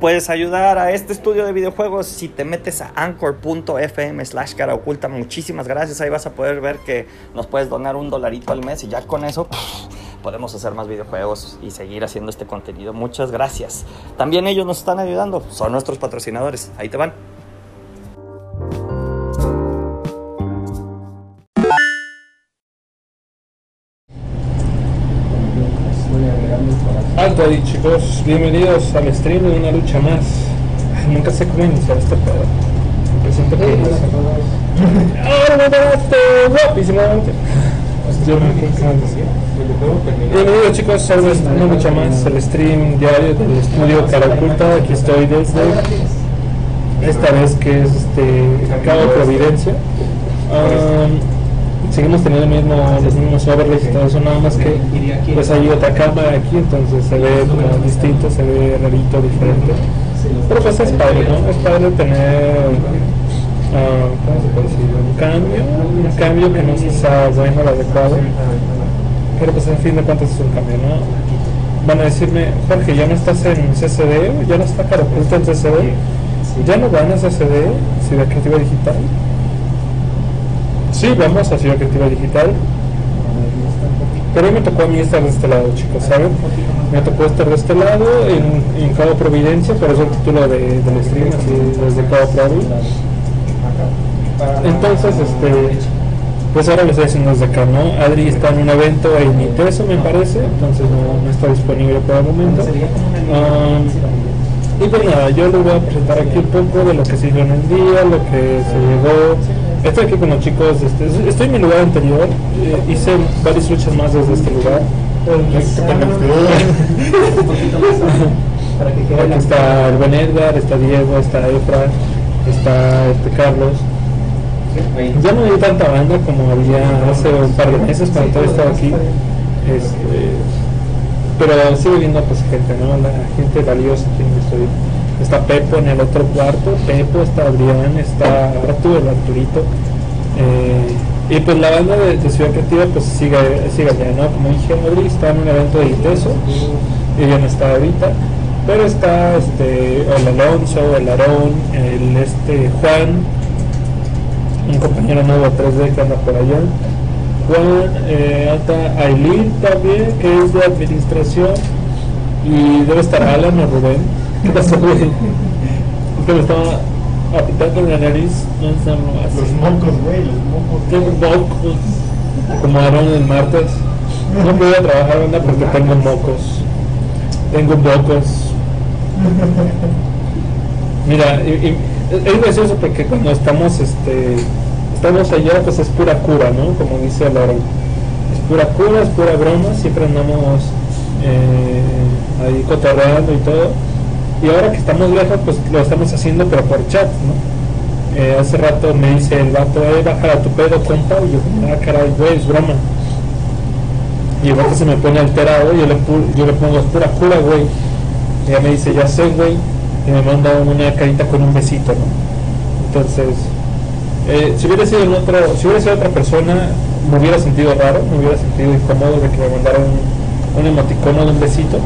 Puedes ayudar a este estudio de videojuegos si te metes a anchor.fm slash cara oculta. Muchísimas gracias. Ahí vas a poder ver que nos puedes donar un dolarito al mes y ya con eso podemos hacer más videojuegos y seguir haciendo este contenido. Muchas gracias. También ellos nos están ayudando. Son nuestros patrocinadores. Ahí te van. Chicos, bienvenidos al stream de una lucha más. Ay, nunca sé cómo iniciar este pedo. Me presento como Ahora me barato, guapísimamente. Yo me Bienvenidos chicos a una lucha más, el stream diario del estudio Cara Oculta. Aquí estoy desde esta vez que es este Cabo Providencia. Um, seguimos teniendo el mismo, los mismos overlays y todo eso, nada más que pues hay otra cámara aquí, entonces se ve como distinto, se ve rarito, diferente. Pero pues es padre, ¿no? Es padre tener uh, ¿cómo se puede decir? un cambio, un cambio que no sea bueno o adecuado. Pero pues en fin de cuentas es un cambio, ¿no? Van a decirme, Jorge, ya no estás en CCD, ya no está caro en CCD, ya no van a CCD, si de creativa digital. Sí, vamos a Ciudad Creativa Digital. Pero me tocó a mí estar de este lado, chicos, ¿saben? Me tocó estar de este lado en, en Cabo Providencia, por eso el título de, del stream, así desde Cabo Providencia. Entonces, este, pues ahora lo estoy haciendo desde acá, ¿no? Adri está en un evento en ITESO, me parece, entonces no, no está disponible por el momento. Um, y pues nada, yo les voy a presentar aquí un poco de lo que se hizo en el día, lo que se llegó, Estoy aquí con los chicos, este, estoy en mi lugar anterior, eh, hice varias luchas más desde este lugar. Aquí está el buen Edgar, está Diego, está Efra, está este Carlos. Ya no hay tanta banda como había hace un par de meses cuando todo estaba aquí. Este, pero sigue viendo pues gente, ¿no? La gente valiosa aquí estoy. Está Pepo en el otro cuarto, Pepo, está Adrián, está Arturo, el Arturito. Eh, y pues la banda de, Ciudad Creativa pues sigue, sigue allá, ¿no? Como dije, Madrid está en un evento de ITESO, ella no está ahorita, pero está este, el Alonso, el Aarón, el este Juan, un compañero nuevo 3D que anda por allá. Juan, eh, está Aileen también, que es de administración, y debe estar Alan o Rubén ¿Qué pasó, güey? que me estaba apitando en la nariz. No Los mocos, güey, los mocos. Tengo mocos. Como Aaron el martes. No puedo trabajar, onda, porque tengo mocos. Tengo mocos. Mira, es gracioso porque cuando estamos, este, estamos allá, pues es pura cura, ¿no? Como dice Laura. Es pura cura, es pura broma, siempre andamos eh, ahí cotorreando y todo y ahora que estamos lejos, pues lo estamos haciendo, pero por chat, ¿no? Eh, hace rato me dice el vato, eh, baja a tu pedo, compa, y yo, ah, caray, güey, es broma. Y el vato se me pone alterado, yo le, yo le pongo, pura cura, güey. Ella me dice, ya sé, güey, y me manda una carita con un besito, ¿no? Entonces, eh, si hubiera sido otro, si hubiera sido otra persona, me hubiera sentido raro, me hubiera sentido incómodo de que me mandara un, un emoticono de un besito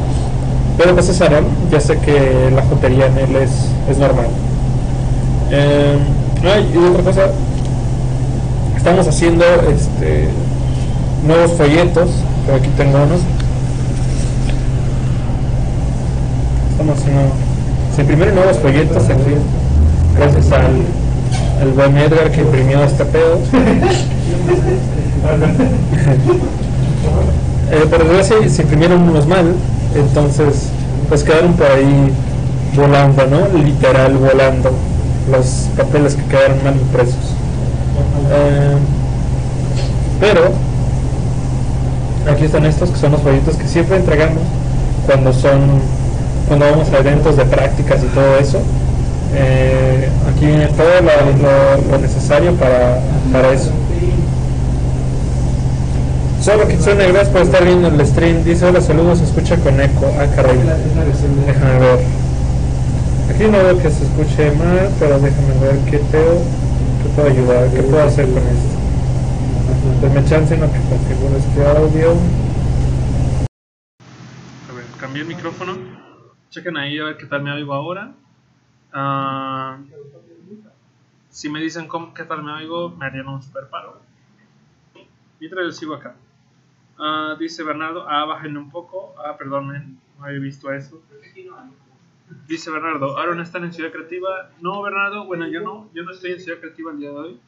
pero pues es Aaron, ya sé que la jotería en él es, es normal. Eh, y otra cosa, estamos haciendo este, nuevos folletos, pero aquí tengo unos. Estamos haciendo, se imprimieron nuevos folletos aquí, gracias al, al buen Edgar que imprimió este pedo. eh, por desgracia se imprimieron unos mal, entonces pues quedaron por ahí volando, ¿no? Literal volando los papeles que quedaron mal impresos. Eh, pero aquí están estos que son los folletos que siempre entregamos cuando son cuando vamos a eventos de prácticas y todo eso. Eh, aquí viene todo lo, necesario para, para eso. Solo son gracias por estar viendo el stream. Dice hola, saludos, se escucha con eco. Ah, caray. Déjame ver. Aquí no veo que se escuche mal, pero déjame ver qué tengo, qué puedo ayudar, qué puedo hacer con esto. Denme chance en lo que configure este audio. A ver, cambié el micrófono. Chequen ahí a ver qué tal me oigo ahora. Ah, si me dicen cómo, qué tal me oigo, me harían un super paro. Mientras yo sigo acá. Ah, dice Bernardo, ah, bájenle un poco. Ah, perdón, no había visto eso. Dice Bernardo, ¿Aaron están en Ciudad Creativa? No, Bernardo, bueno, yo no, yo no estoy en Ciudad Creativa el día de hoy.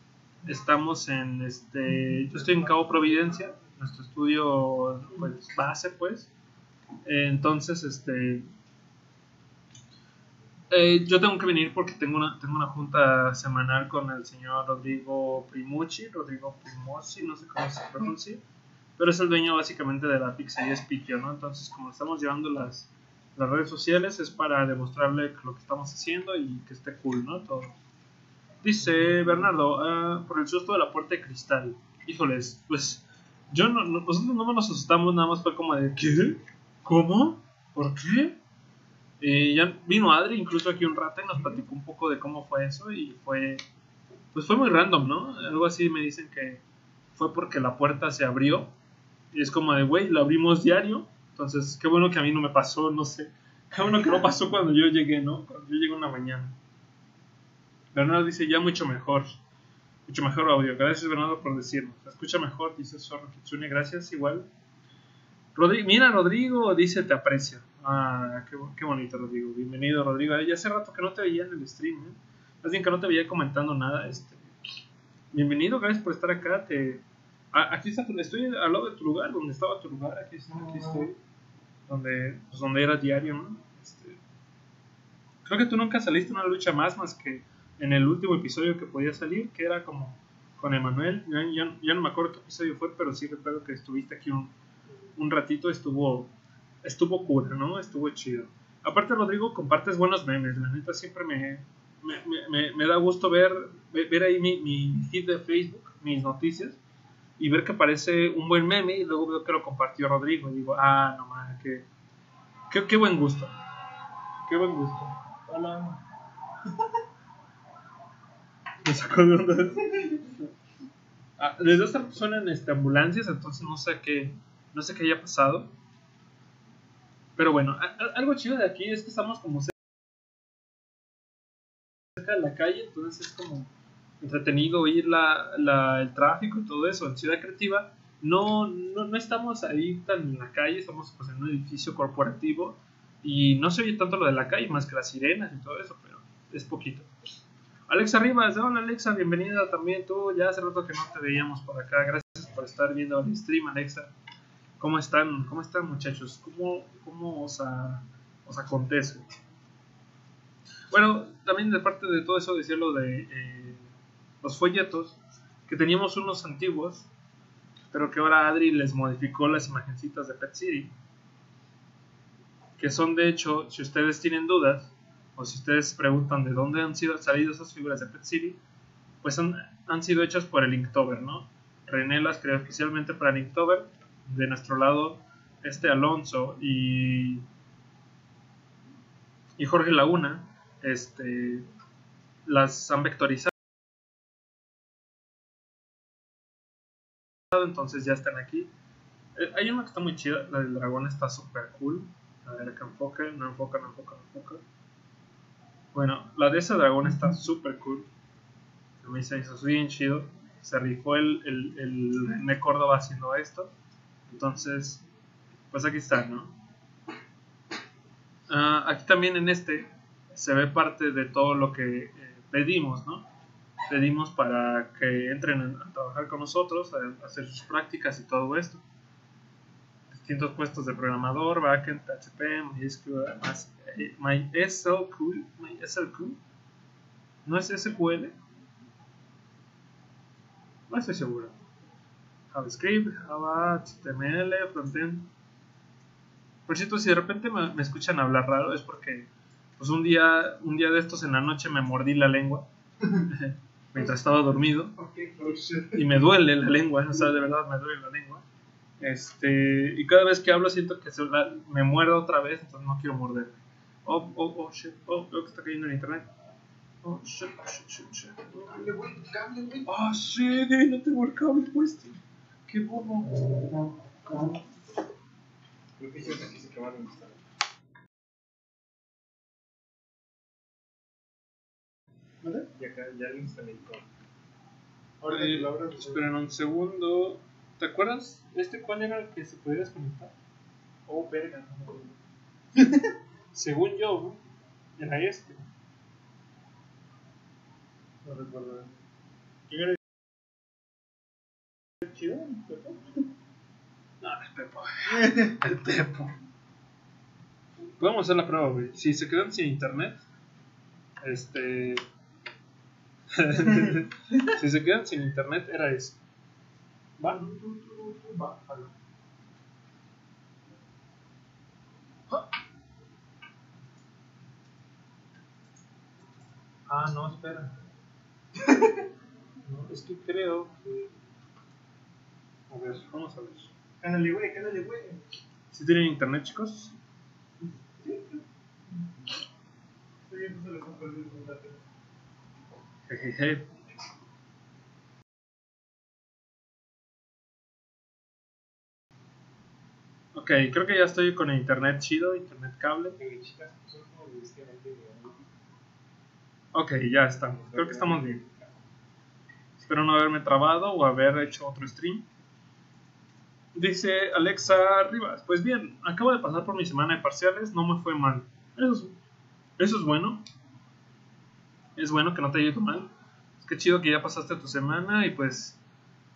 Estamos en, este, yo estoy en Cabo Providencia, nuestro estudio, pues, base, pues. Entonces, este, eh, yo tengo que venir porque tengo una, tengo una junta semanal con el señor Rodrigo Primucci, Rodrigo Primucci, no sé cómo se pronuncia, pero es el dueño básicamente de la pizzería Spikio, ¿no? Entonces, como estamos llevando las, las redes sociales, es para demostrarle lo que estamos haciendo y que esté cool, ¿no? Todo. Dice Bernardo, ah, por el susto de la puerta de cristal. Híjoles, pues yo no, no- nosotros no nos asustamos, nada más fue como de, ¿qué? ¿Cómo? ¿Por qué? Y ya vino Adri incluso aquí un rato y nos platicó un poco de cómo fue eso y fue, pues fue muy random, ¿no? Algo así me dicen que fue porque la puerta se abrió y es como de, güey, la abrimos diario, entonces qué bueno que a mí no me pasó, no sé, qué bueno que no pasó cuando yo llegué, ¿no? Cuando yo llegué una mañana. Bernardo dice, ya mucho mejor, mucho mejor audio, gracias Bernardo por decirnos, escucha mejor, dice Zorro Kitsune, gracias, igual. Rodri- Mira, Rodrigo dice te aprecio. Ah, qué, qué bonito, Rodrigo. Bienvenido, Rodrigo. Ya hace rato que no te veía en el stream, ¿eh? Más bien que no te veía comentando nada. Este. Bienvenido, gracias por estar acá. Te... Ah, aquí está, estoy al lado de tu lugar, donde estaba tu lugar. Aquí, está, aquí estoy. Donde, pues, donde era diario, ¿no? Este, Creo que tú nunca saliste en una lucha más, más que en el último episodio que podía salir, que era como con Emanuel. Ya, ya- ya no me acuerdo qué episodio fue, pero sí recuerdo que estuviste aquí un, un ratito estuvo estuvo cool, ¿no? Estuvo chido. Aparte, Rodrigo, compartes buenos memes. La neta, siempre me, me, me- me- da gusto ver, ver ver ahí mi, mi feed de Facebook, mis noticias, y ver que aparece un buen meme y luego veo que lo compartió Rodrigo. Y digo, ah, no mames, qué, qué, qué buen gusto. Qué buen gusto. Hola. Me sacó de onda. Ah, les dos suenan este, ambulancias, entonces no sé qué, no sé qué haya pasado. Pero bueno, a- a- algo chido de aquí es que estamos como cerca de la calle, entonces es como entretenido oír la, el tráfico y todo eso. En Ciudad Creativa no, no, no estamos ahí tan en la calle, estamos pues, en un edificio corporativo y no se oye tanto lo de la calle, más que las sirenas y todo eso, pero es poquito. Alexa Rivas, hola Alexa, bienvenida también tú, ya hace rato que no te veíamos por acá, gracias por estar viendo el stream Alexa. ¿Cómo están? ¿Cómo están muchachos? ¿Cómo, cómo os, a- os acontece? Bueno, también de parte de todo eso decía lo de eh, los folletos, que teníamos unos antiguos, pero que ahora Adri les modificó las imagencitas de Pet City, que son de hecho, si ustedes tienen dudas, o si ustedes preguntan de dónde han sido salido esas figuras de Pet City, pues han, han sido hechas por el Inktober, ¿no? René las creó especialmente para el Inktober, de nuestro lado este Alonso y, y Jorge Laguna este, las han vectorizado entonces ya están aquí. Eh, hay una que está muy chida la del dragón está súper cool. A ver que enfoque, no enfoca, no enfoca, no enfoca. Bueno, la de ese dragón está súper cool. A mí se hizo bien chido. Se rifó el, el, el René Córdoba haciendo esto. Entonces, pues aquí está, ¿no? Ah, aquí también en este se ve parte de todo lo que eh, pedimos, ¿no? Pedimos para que entren a, trabajar con nosotros, a, hacer sus prácticas y todo esto. Distintos puestos de programador, backend, PHP, MySQL, eh, MySQL, MySQL. ¿No es SQL? No estoy seguro. JavaScript, Java, HTML, frontend. Por cierto, si de repente me, me escuchan hablar raro es porque pues un día, un día de estos en la noche me mordí la lengua mientras estaba dormido y me duele la lengua, o sea, de verdad me duele la lengua. Este, y cada vez que hablo siento que se la- me muerdo otra vez, entonces no quiero morderme. Oh, oh, oh, shit, oh, veo que está cayendo en internet. Oh, shit, shit, shit, shit. Ah, sí, no tengo el cable puesto. Qué bobo. Creo que aquí se acabaron de estar. ¿Vale? Y acá ya lo instalé y todo. Ahora Eh, esperen un segundo. ¿Te acuerdas? ¿Este cuál era el que se podía desconectar? Oh, verga, no me acuerdo. Según yo, ¿no? era este. No recuerdo. ¿Quién era el chido? ¿Pepo? No, el Pepo. El Pepo. Podemos hacer la prueba, güey. Si se quedan sin internet, este. Si se quedan sin internet, era eso. Va. Ah, no, espera. No, es que creo que. A ver, vamos a ver. Cándale, güey, cándale, güey. ¿Si tienen internet, chicos? Estoy bien, se lo Jejeje. Ok, creo que ya estoy con el internet chido, internet cable. De- Ok, ya estamos. Creo que estamos bien. Espero no haberme trabado o haber hecho otro stream. Dice Alexa Rivas. Pues bien, acabo de pasar por mi semana de parciales, no me fue mal. Eso es, eso es bueno. Es bueno que no te haya ido mal. Es que chido que ya pasaste tu semana y pues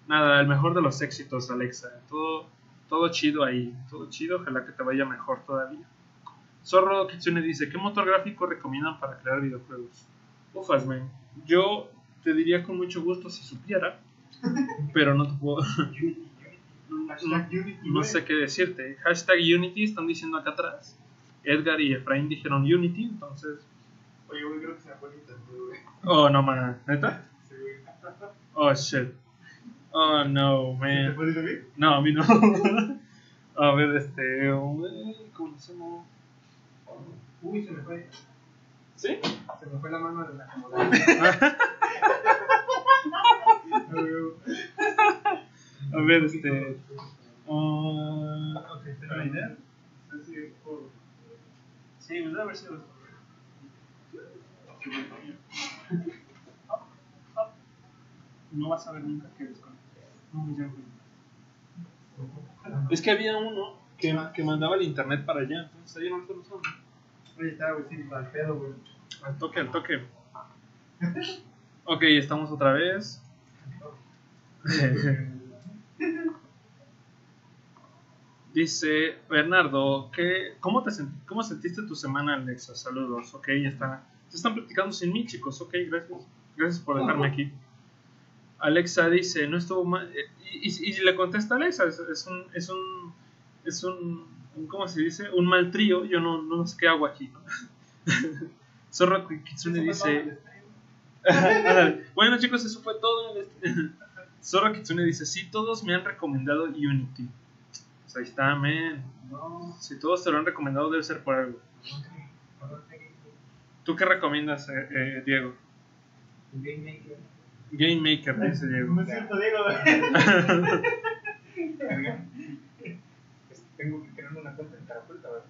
nada, el mejor de los éxitos, Alexa. Todo, todo chido ahí, todo chido. Ojalá que te vaya mejor todavía. Zorro Kitsune dice, ¿qué motor gráfico recomiendan para crear videojuegos? Ufas, man. Yo te diría con mucho gusto si supiera, pero no te puedo... No güey. sé qué decirte. Hashtag Unity están diciendo acá atrás. Edgar y Efraín dijeron Unity, entonces... Oye, güey, creo que se me fue el internet, güey. Oh, no, man. ¿Neta? Sí, güey. Oh, shit. Oh, no, ¿Te man. puedes ir bien? No, a mí no. a ver, este... ¿Cómo le hacemos? Uy, se me fue. ¿Sí? Se me fue la mano de la acomodada. A ver, este... ah, Ok, tengo la idea. Sí, sí, por- Sí, debe haber sido. No vas a ver nunca que desconecte. No me llamo. Es que había uno que, que mandaba el internet para allá, entonces ahí no lo están usando. Oye, estaba, güey, sí, al pedo, güey. Al toque, al toque. Ok, estamos otra vez. Dice Bernardo, ¿qué, cómo, te ¿cómo sentiste tu semana, Alexa? Saludos. Ok, ya está. Están platicando sin mí, chicos. Ok, gracias. Gracias por dejarme aquí. Alexa dice, no estuvo mal. eh, Y, y- y le contesta Alexa, es, es un, es un, es un, ¿cómo se dice? Un mal trío. Yo no, no sé qué hago aquí. ¿no? Zorro Kitsune dice, bueno chicos, eso fue todo. este- Zorro Kitsune dice, sí, todos me han recomendado Unity. Pues ahí está, man. No, Si todos te lo han recomendado, debe ser por algo. ¿Tú qué recomiendas, eh, eh, Diego? Game Maker. Game Maker, dice Diego. No es cierto, Diego. Pues Tengo que crear una cuenta en Carapulta, ¿verdad?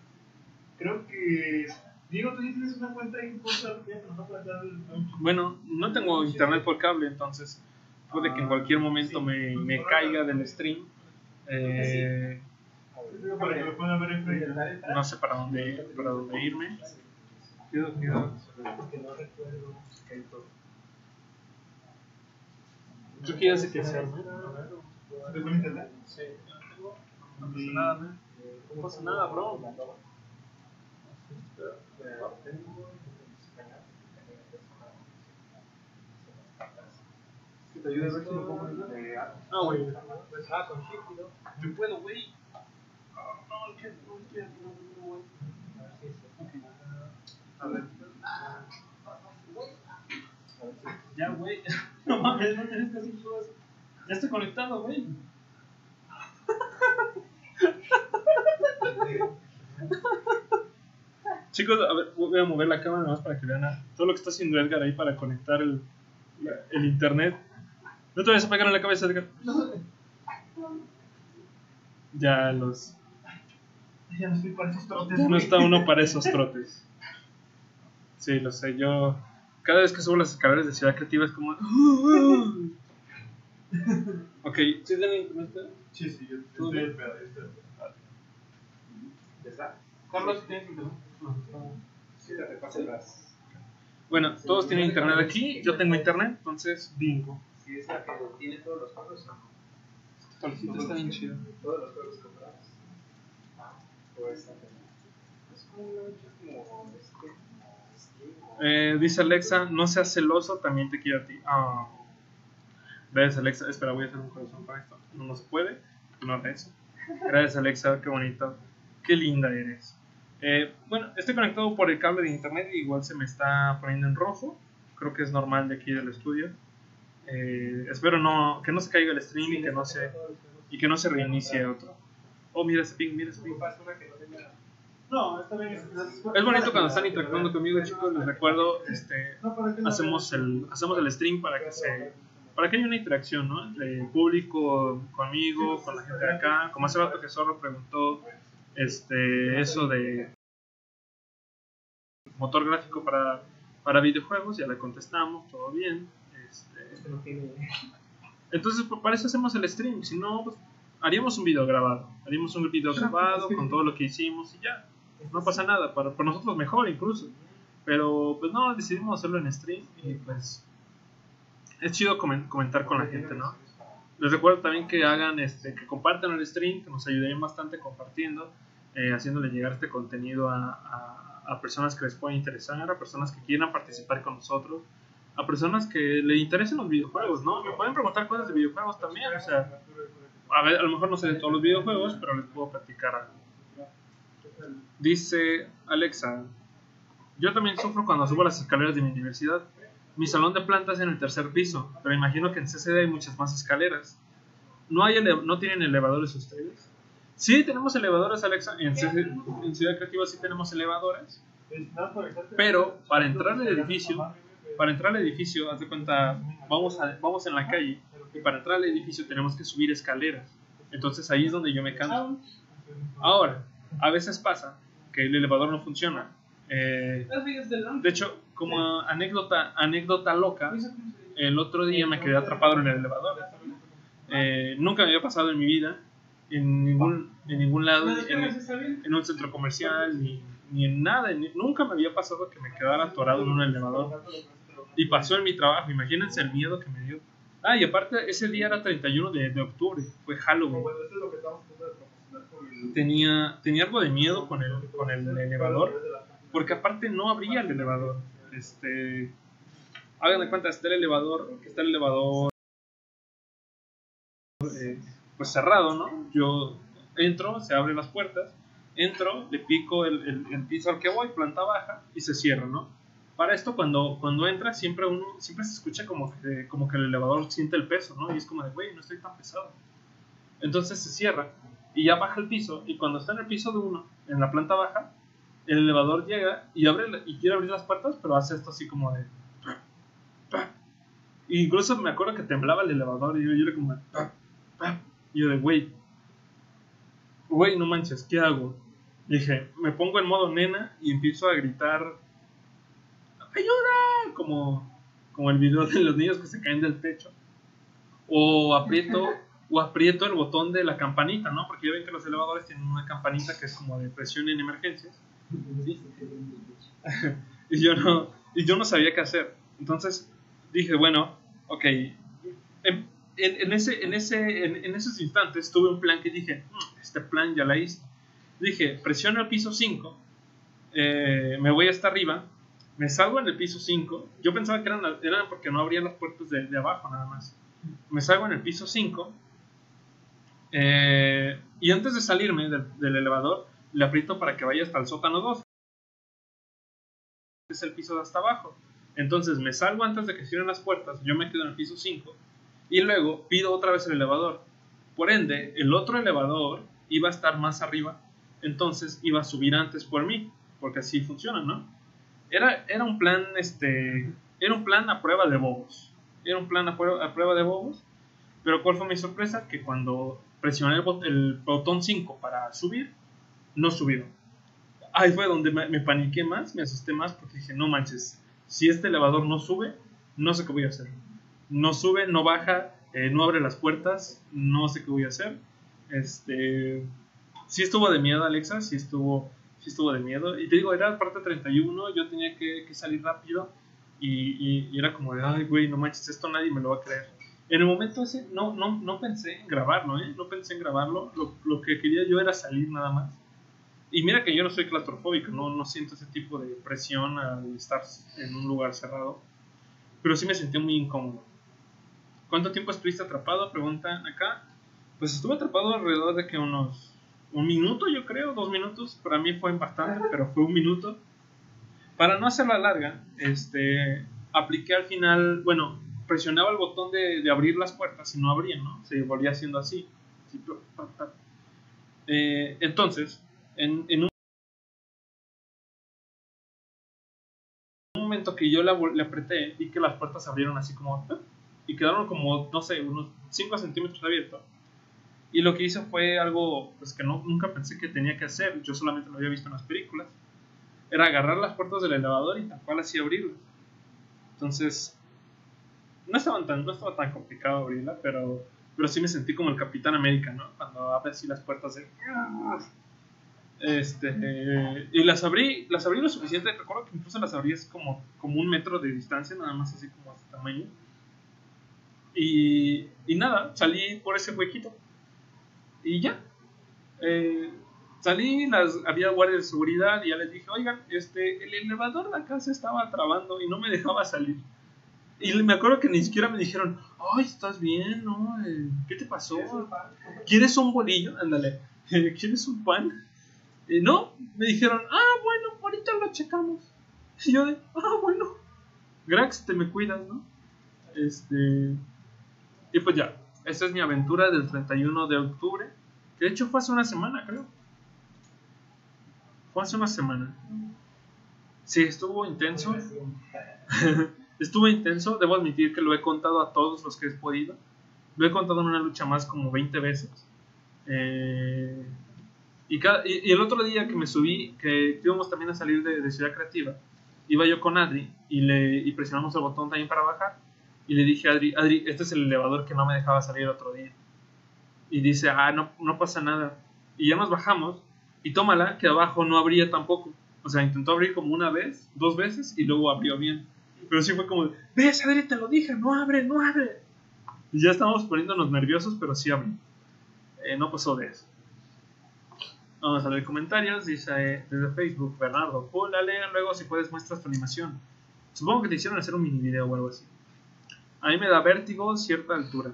Creo que. Diego, tú ya tienes una cuenta en. Bueno, no tengo internet por cable, entonces puede que en cualquier momento me, me caiga del stream. Eh, puedan ver en Facebook. no sé para dónde, para dónde irme. Cuidado, cuidado. Porque no recuerdo. ¿Tú qué haces que hacer? ¿Te pone internet? Sí, no pasa nada, man. No pasa nada, bro. Que te ayude a ver si lo pongo en de Ah, güey. Ah, con Shift, ¿no? Yo puedo, güey. No, es que no estoy haciendo nada, güey. A ver si es. Ok. A ver. Ya, güey. No mames, no tienes que hacer. Ya está conectado, güey. Chicos, a ver, voy a mover la cámara nomás para que vean a- todo lo que está haciendo Edgar ahí para conectar el, el internet. No te vayas a pegar en la cabeza, Edgar. Ya los. Ya no estoy para esos trotes. No está uno para esos trotes. Sí, lo sé, yo. Cada vez que subo las escaleras de Ciudad Creativa es como. ok, ¿sí tienen internet? Sí, sí, yo ¿Tú estoy el pedo. ¿Ya está? Carlos, ¿tienes internet? Sí, te paso las. Bueno, todos tienen internet aquí, yo tengo internet, entonces bingo. Si es la que tiene todos los juegos, no. Solcito está bien chido. Todos los juegos comprados. Ah, pues esta Es como una como este, Eh, dice Alexa, no seas celoso, también te quiero a ti. Ah. Ves, Alexa, espera, voy a hacer un corazón para esto. No, no se puede, no haga eso. Gracias, Alexa, qué bonito. Qué linda eres. Eh, bueno, estoy conectado por el cable de internet, igual se me está poniendo en rojo. Creo que es normal de aquí del estudio. Eh, espero no, que no se caiga el stream y que no se, y que no se reinicie otro. Oh, mira ese ping, mira ese ping. No, está bien. Es bonito cuando están interactuando conmigo, chicos. Les recuerdo, este, hacemos el, hacemos el stream para que se, para que haya una interacción, ¿no? Entre el público, conmigo, con la gente de acá. Como hace rato que Zorro preguntó, este, eso de motor gráfico para, para videojuegos, ya le contestamos, todo bien. Este, No tiene. entonces, pues, para eso hacemos el stream. Si no, pues, haríamos un video grabado. Haríamos un video grabado con todo lo que hicimos y ya. No pasa nada. Para, para nosotros mejor incluso. Pero, pues no, decidimos hacerlo en stream y pues es chido comen- comentar con la gente, ¿no? Les recuerdo también que hagan, este, que compartan el stream, que nos ayudarían bastante compartiendo, eh, haciéndole llegar este contenido a, a- a personas que les pueda interesar, a personas que quieran participar con nosotros, a personas que le interesen los videojuegos, ¿no? Me pueden preguntar cosas de videojuegos también, o sea, a, ver, a lo mejor no sé de todos los videojuegos, pero les puedo platicar algo. Dice Alexa, yo también sufro cuando subo las escaleras de mi universidad. Mi salón de plantas en el tercer piso, pero imagino que en CCD hay muchas más escaleras. ¿No, hay ¿No tienen elevadores ustedes? Sí, tenemos elevadores, Alexa. En, en Ciudad Creativa sí tenemos elevadores. Pero para entrar al edificio, para entrar al edificio, haz de cuenta, vamos, a- vamos en la calle y para entrar al edificio tenemos que subir escaleras. Entonces ahí es donde yo me canso. Ahora, a veces pasa que el elevador no funciona. Eh, de hecho, como anécdota, anécdota loca, el otro día me quedé atrapado en el elevador. Eh, nunca me había pasado en mi vida, en ningún, en ningún lado, en, en un centro comercial, ni, ni en nada. ni- nunca me había pasado que me quedara atorado en un elevador. Y pasó en mi trabajo, imagínense el miedo que me dio. Ah, y aparte, ese día era 31 de, de octubre, fue Halloween. Bueno, esto es lo que estamos tratando de promocionar con el. Tenía, tenía algo de miedo con el, con el elevador, porque aparte no abría el elevador. Este, hagan de cuenta, está el elevador, está el elevador eh, pues cerrado, ¿no? Yo entro, se abren las puertas, entro, le pico el, el- el piso al que voy, planta baja, y se cierra, ¿no? Para esto, cuando, cuando entra, siempre uno, siempre se escucha como que, como que el elevador siente el peso, ¿no? Y es como de, güey, no estoy tan pesado. Entonces se cierra y ya baja el piso, y cuando está en el piso de uno, en la planta baja, el elevador llega y abre y quiere abrir las puertas, pero hace esto así como de... Incluso me acuerdo que temblaba el elevador y yo, yo era como... Y yo de, güey, güey, no manches, ¿qué hago? Dije, me pongo en modo nena y empiezo a gritar, ¡ayuda! Como, como el video de los niños que se caen del techo. O aprieto, o aprieto el botón de la campanita, ¿no? Porque ya ven que los elevadores tienen una campanita que es como de presión en emergencias. ¿sí? y yo no, y yo no sabía qué hacer. Entonces dije, bueno, ok. En, en- en ese, en, ese, en, en esos instantes tuve un plan que dije, "Mm, este plan ya la hice. Dije, presiono el piso 5, eh, me voy hasta arriba, me salgo en el piso 5. Yo pensaba que eran, eran porque no abrían las puertas de, de abajo nada más. Me salgo en el piso 5 eh, y antes de salirme del, elevador, le aprieto para que vaya hasta el sótano 2. Es el piso de hasta abajo. Entonces me salgo antes de que cierren las puertas, yo me quedo en el piso 5 y luego pido otra vez el elevador. Por ende, el otro elevador iba a estar más arriba, entonces iba a subir antes por mí, porque así funciona, ¿no? Era, era un plan, este, era un plan a prueba de bobos. Era un plan a prueba, a prueba de bobos, pero ¿cuál fue mi sorpresa? Que cuando presioné el, bot- el botón 5 para subir, no subieron. Ahí fue donde me, me paniqué más, me asusté más porque dije, no manches, si este elevador no sube, no sé qué voy a hacer. No sube, no baja, eh, no abre las puertas, no sé qué voy a hacer. Este, sí estuvo de miedo, Alexa, sí estuvo, sí estuvo de miedo. Y te digo, era parte 31, yo tenía que, salir rápido y, y, era como de, ay, güey, no manches, esto nadie me lo va a creer. En el momento ese no, no, no pensé en grabarlo, ¿eh? No pensé en grabarlo. Lo, lo, que quería yo era salir nada más. Y mira que yo no soy claustrofóbico, no, no siento ese tipo de presión al estar en un lugar cerrado. Pero sí me sentí muy incómodo. ¿Cuánto tiempo estuviste atrapado? Preguntan acá. Pues estuve atrapado alrededor de que unos un minuto, yo creo, dos minutos. Para mí fue bastante, pero fue un minuto. Para no hacerla larga, este, apliqué al final, bueno, presionaba el botón de, de abrir las puertas y no abrían, ¿no? Se volvía haciendo así. Eh, entonces, en, en, un momento que yo la, le apreté y que las puertas abrieron así como y quedaron como, no sé, unos 5 centímetros abiertos. Y lo que hice fue algo pues, que no, nunca pensé que tenía que hacer, yo solamente lo había visto en las películas. Era agarrar las puertas del elevador y tal cual así abrirlas. Entonces, no, estaban tan, no estaba tan complicado abrirla, pero, pero sí me sentí como el Capitán América, ¿no? Cuando abre así las puertas de... Este, y las abrí, las abrí lo suficiente, recuerdo que incluso las abrí así como, como un metro de distancia, nada más así como este tamaño. Y, y nada, salí por ese huequito. Y ya. Eh, salí, las, había guardias de seguridad y ya les dije, oigan, este, el elevador de acá se estaba trabando y no me dejaba salir. Y me acuerdo que ni siquiera me dijeron, ay, ¿estás bien? ¿No? Eh, ¿Qué te pasó? ¿Quieres un bolillo? Ándale. ¿Quieres un pan? Y no, me dijeron, ah, bueno, ahorita lo checamos. Y yo de, ah, bueno, Grax, te me cuidas, ¿no? Este. Y pues ya, esa es mi aventura del 31 de octubre. Que de hecho fue hace una semana, creo. Fue hace una semana. Sí, estuvo intenso. estuvo intenso. Debo admitir que lo he contado a todos los que he podido. Lo he contado en una lucha más como 20 veces. Eh, y, el otro día que me subí, que íbamos también a salir de, Ciudad Creativa, iba yo con Adri y, le, y presionamos el botón también para bajar. Y le dije a Adri, Adri, este es el elevador que no me dejaba salir otro día. Y dice, ah, no, no pasa nada. Y ya nos bajamos y tómala, que abajo no abría tampoco. O sea, intentó abrir como una vez, dos veces y luego abrió bien. Pero sí fue como, ves, Adri, te lo dije, no abre, no abre. Y ya estábamos poniéndonos nerviosos, pero sí abrió. Eh, no pasó de eso. Vamos a leer comentarios. Dice eh, desde Facebook, Bernardo, hola, leer luego si puedes muestras tu animación. Supongo que te hicieron hacer un mini video o algo así. A mí me da vértigo cierta altura.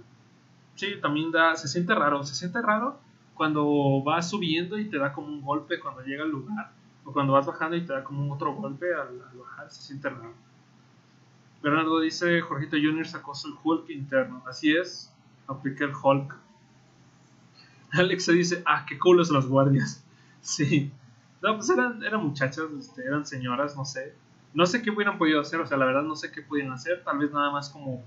Sí, también da, se siente raro, se siente raro cuando vas subiendo y te da como un golpe cuando llega al lugar. O cuando vas bajando y te da como otro golpe al, al bajar, se siente raro. Bernardo dice, Jorgito Junior sacó su Hulk interno. Así es, apliqué el Hulk. Alexa dice, ah, qué culos las guardias. Sí. No, pues eran, eran muchachas, este, eran señoras, no sé. No sé qué hubieran podido hacer, o sea, la verdad no sé qué podían hacer. Tal vez nada más como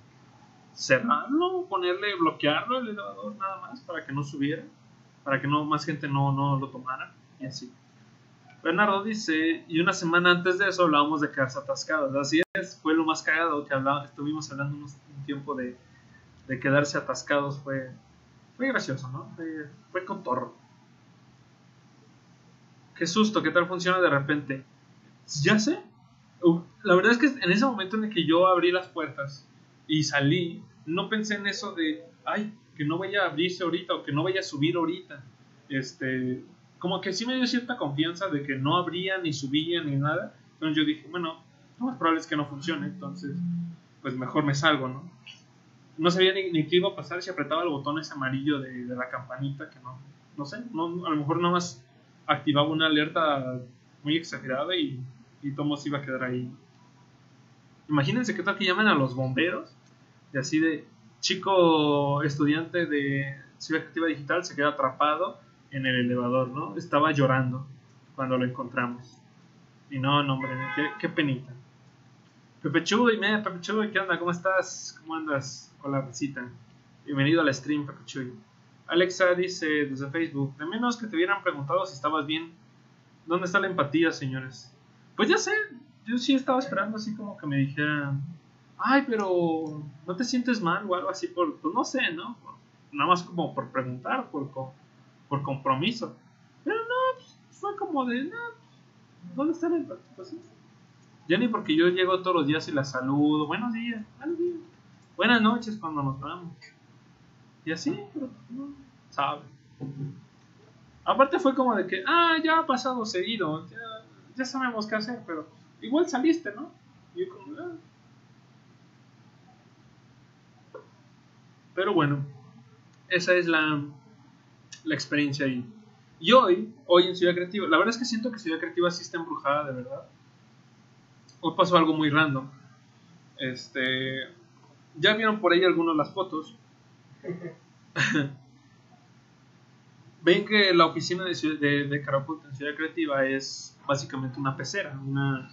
cerrarlo, ponerle, bloquearlo el elevador, nada más, para que no subiera. Para que no más gente no, no lo tomara. Y así. Bernardo dice, y una semana antes de eso hablábamos de quedarse atascados. Así fue lo más cagado que hablaba, estuvimos hablando unos, un tiempo de, de quedarse atascados. Fue, fue gracioso, ¿no? Fue, fue contorro. Qué susto, qué tal funciona de repente. Ya sé. La verdad es que en ese momento en el que yo abrí las puertas y salí, no pensé en eso de, ay, que no vaya a abrirse ahorita o que no vaya a subir ahorita. Este, como que sí me dio cierta confianza de que no abría ni subía ni nada. Entonces yo dije, bueno, más probable es que no funcione, entonces, pues mejor me salgo, ¿no? No sabía ni, ni qué iba a pasar si apretaba el botón ese amarillo de, de la campanita, que no, no sé, no, a lo mejor nada más activaba una alerta muy exagerada y, y Tomos iba a quedar ahí. Imagínense qué tal que llaman a los bomberos y así de chico estudiante de Ciudad Digital se queda atrapado en el elevador, ¿no? Estaba llorando cuando lo encontramos. Y no, no, hombre, qué, qué penita. Pepe Chuy, me, Pepe Chuy, ¿qué onda? ¿Cómo estás? ¿Cómo andas? Hola, visita. Bienvenido al stream, Pepe Chuy. Alexa dice desde Facebook, de menos que te hubieran preguntado si estabas bien. ¿Dónde está la empatía, señores? Pues ya sé, yo sí estaba esperando así como que me dijeran, ay, pero no te sientes mal o algo así, por, pues no sé, ¿no? Nada más como por preguntar, por, por compromiso. Pero no, pues, fue como de, no, ¿dónde está el pues, Ya ni porque yo llego todos los días y la saludo, buenos días, buenos días, buenas noches cuando nos vamos. Y así, pero no, sabe. Aparte fue como de que, ah, ya ha pasado seguido, ya, ya sabemos qué hacer, pero igual saliste, ¿no? Y yo como, ah. Pero bueno, esa es la, la experiencia ahí. Y hoy, hoy en Ciudad Creativa, la verdad es que siento que Ciudad Creativa sí está embrujada, de verdad. Hoy pasó algo muy random. Este, ya vieron por ahí algunas de las fotos. Ven que la oficina de, Ciudad- de, de Carapulta en Ciudad Creativa es básicamente una pecera, una,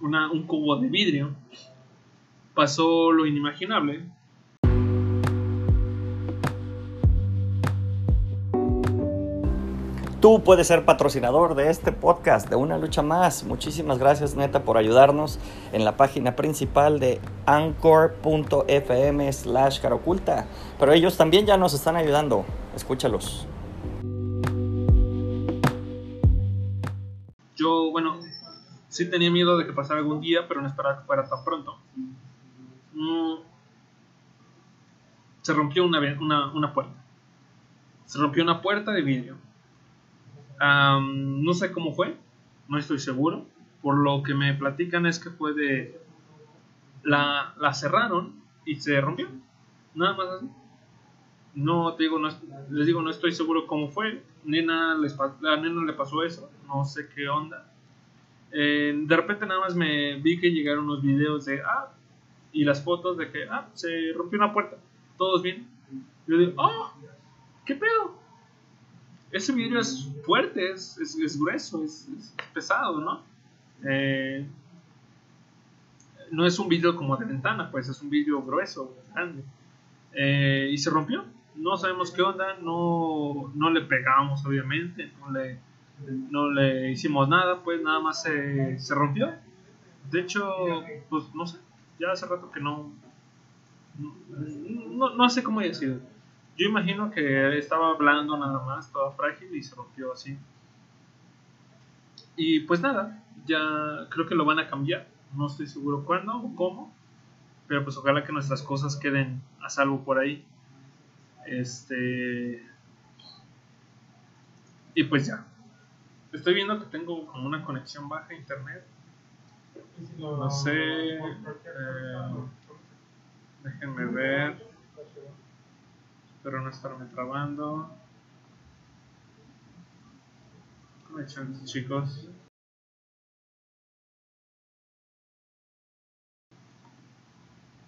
una- un cubo de vidrio. Pasó lo inimaginable. Tú puedes ser patrocinador de este podcast, de Una Lucha Más. Muchísimas gracias, neta, por ayudarnos en la página principal de anchor.fm slash caroculta. Pero ellos también ya nos están ayudando. Escúchalos. Yo, bueno, sí tenía miedo de que pasara algún día, pero no esperaba que fuera tan pronto. Mm, se rompió una, una, una puerta. Se rompió una puerta de vidrio. Am, no sé cómo fue, no estoy seguro. Por lo que me platican es que fue de... La, la cerraron y se rompió. Nada más así. No te digo, no, es- les digo, no estoy seguro cómo fue. Nena les, pa- a Nena le pasó eso. No sé qué onda. Eh, de repente nada más me vi que llegaron unos videos de ah y las fotos de que ah se rompió una puerta. Todos bien. Yo digo, oh, ¿qué pedo? Ese vidrio es fuerte, es, es, es grueso, es, es pesado, ¿no? Eh, no es un vidrio como de ventana, pues es un vidrio grueso, grande. Eh, y se rompió. No sabemos qué onda, no, no le pegamos, obviamente, no le, no le hicimos nada, pues nada más se, se rompió. De hecho, pues no sé, ya hace rato que no, no, no, no sé cómo haya sido. Yo imagino que estaba hablando nada más, toda frágil y se rompió así. Y pues nada, ya creo que lo van a cambiar. No estoy seguro cuándo o cómo. Pero pues ojalá que nuestras cosas queden a salvo por ahí. Este. Y pues ya. Estoy viendo que tengo como una conexión baja a internet. No sé. eh, déjenme ver. Espero no estarme trabando. Conexión, chicos.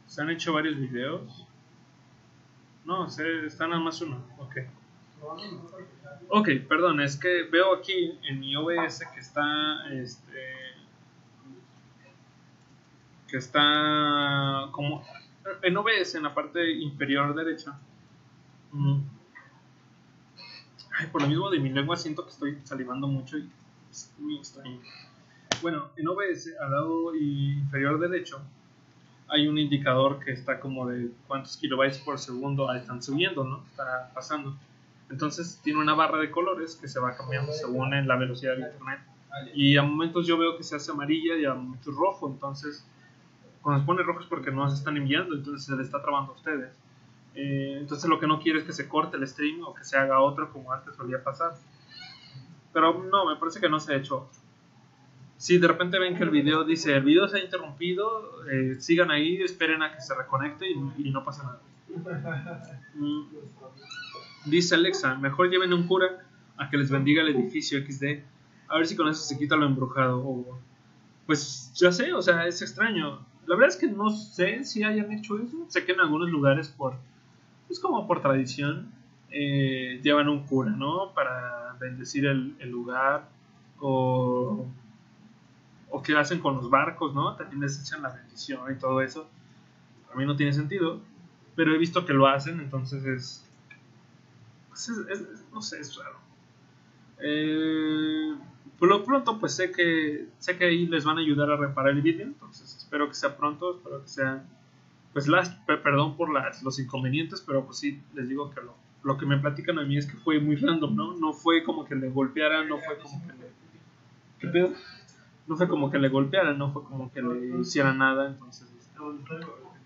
Se han hecho varios videos. No, se, está nada más uno. Ok. Ok, perdón, es que veo aquí en mi OBS que está este que está como en OBS en la parte inferior derecha. Mm. Ay, por lo mismo de mi lengua siento que estoy salivando mucho y es muy extraño. Bueno, en OBS al lado inferior derecho hay un indicador que está como de cuántos kilobytes por segundo están subiendo, ¿no? Está pasando. Entonces tiene una barra de colores que se va cambiando según la velocidad del internet. Y a momentos yo veo que se hace amarilla y a momentos rojo. Entonces, cuando se pone rojo es porque no se están enviando, entonces se le está trabando a ustedes. Eh, entonces lo que no quiero es que se corte el stream o que se haga otro como antes solía pasar. Pero no, me parece que no se ha hecho. Si de repente ven que el video dice el video se ha interrumpido, eh, sigan ahí, esperen a que se reconecte y, y no pasa nada. Mm. Dice Alexa, mejor lleven un cura a que les bendiga el edificio XD. A ver si con eso se quita lo embrujado. O, pues ya sé, o sea, es extraño. La verdad es que no sé si hayan hecho eso. Sé que en algunos lugares por, pues como por tradición, eh, llevan un cura, ¿no? Para bendecir el, lugar. O, o que hacen con los barcos, ¿no? También les echan la bendición y todo eso. A mí no tiene sentido. Pero he visto que lo hacen, entonces es, pues es- es- no sé, es raro. Eh, por lo pronto, pues sé que sé que ahí les van a ayudar a reparar el vídeo, entonces espero que sea pronto, espero que sea, pues las, pe- perdón por las, los inconvenientes, pero pues sí, les digo que lo, lo que me platican a mí es que fue muy random, ¿no? No fue como que le golpearan, no fue como que le... ¿Qué pedo? No fue como que le golpearan, no fue como que le hicieran nada, entonces,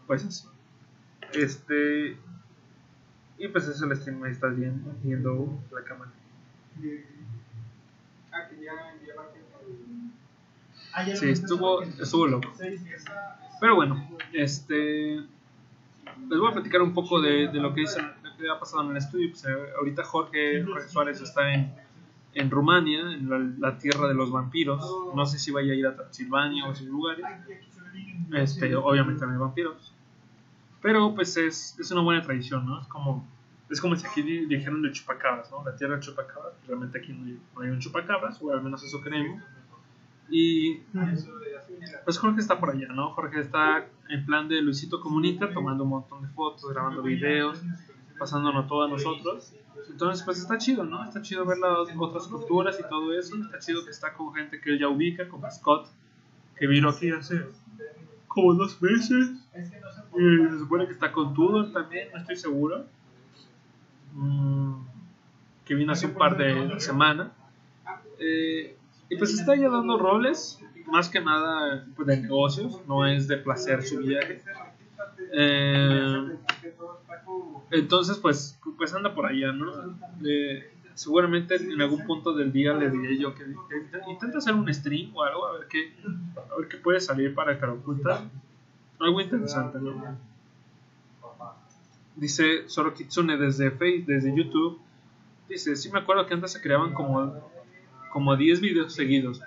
pues así. Este... Y pues es el stream, ahí estás viendo, viendo la cámara. Ah, que ya enviaron Sí, estuvo, estuvo loco. Pero bueno, este les voy a platicar un poco de, de lo que dice, lo que ha pasado en el estudio. Pues, eh, ahorita Jorge, Jorge Suárez está en, en Rumania, en la, la tierra de los vampiros. No sé si vaya a ir a Transilvania o a esos lugares. Este, obviamente hay vampiros. Pero pues es, es una buena tradición, ¿no? Es como, es como si aquí di- dijeran de chupacabras, ¿no? La tierra del chupacabras. Realmente aquí no hay, no hay un chupacabras, o al menos eso creemos. Y pues Jorge está por allá, ¿no? Jorge está en plan de Luisito Comunica, tomando un montón de fotos, grabando videos, pasándonos todo a nosotros. Entonces, pues está chido, ¿no? Está chido ver las otras culturas y todo eso. Está chido que está con gente que él ya ubica, como Scott, que vino aquí hace como dos meses. Y se supone que está con Tudor también, no estoy seguro. Mm, que vino hace un par de semanas. Eh, y pues está ya dando roles, más que nada pues, de negocios, no es de placer su viaje. Eh, entonces, pues, pues anda por allá, ¿no? Seguramente en algún punto del día le diré yo que, que intenta hacer un stream o algo, a ver qué, a ver qué puede salir para Caraculta. Algo interesante. Dice Soro Kitsune desde Face, desde YouTube. Dice, sí me acuerdo que antes se creaban como, como 10 videos seguidos.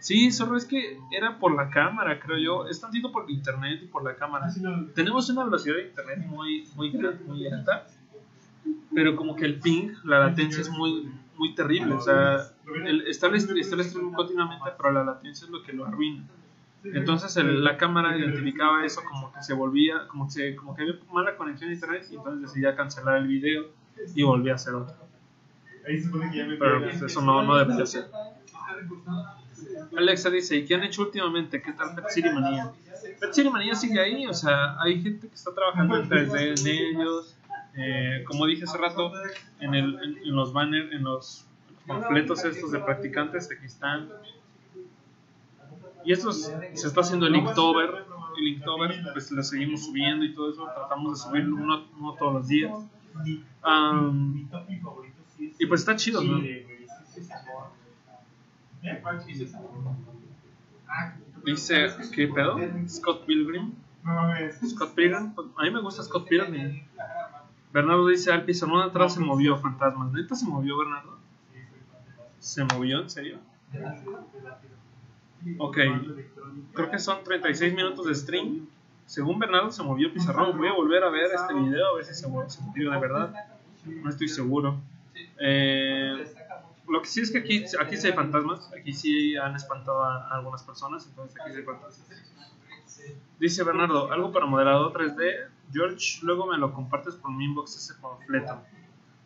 Sí, solo es que era por la cámara, creo yo. Es tantito por internet y por la cámara. Tenemos una velocidad de internet muy, muy, gran- muy alta, pero como que el ping, la latencia es muy, muy terrible. O sea, el, está, el, est- está el stream continuamente, pero la latencia es lo que lo arruina. Entonces el- la cámara identificaba eso como que se volvía, como que, se- como que había mala conexión a internet y entonces decidía cancelar el video y volvía a hacer otro. Pero pues, eso no, no debería ser. Alexa dice, ¿y qué han hecho últimamente? ¿Qué tal Pet City Manía? Pet City Manía sigue ahí, o sea, hay gente que está trabajando en 3D en ellos. Eh, como dije hace rato, en, el, en, los banners, en los panfletos estos de practicantes, aquí están. Y estos se está haciendo el Inktober. El Inktober, pues lo seguimos subiendo y todo eso. Tratamos de subir uno, uno todos los días. Es y pues está chido, ¿no? chile, güey. Sí, sí, sabor. Dice, ¿qué pedo? Scott Pilgrim. Scott Pilgrim. pues, A mí me gusta Scott Pilgrim. Bernardo dice, al pizarrón atrás se movió, fantasmas. ¿Neta se movió, Bernardo? ¿Se movió? ¿En serio? Ok. Creo que son 36 minutos de stream. Según Bernardo se movió pizarrón. Voy a volver a ver este video a ver si se movió, se movió de verdad. No estoy seguro. Eh, lo que sí es que aquí, aquí sí hay fantasmas. Aquí sí han espantado a, algunas personas. Entonces aquí sí hay fantasmas. Dice Bernardo, algo para moderador 3D. George, luego me lo compartes por mi inbox ese panfleto.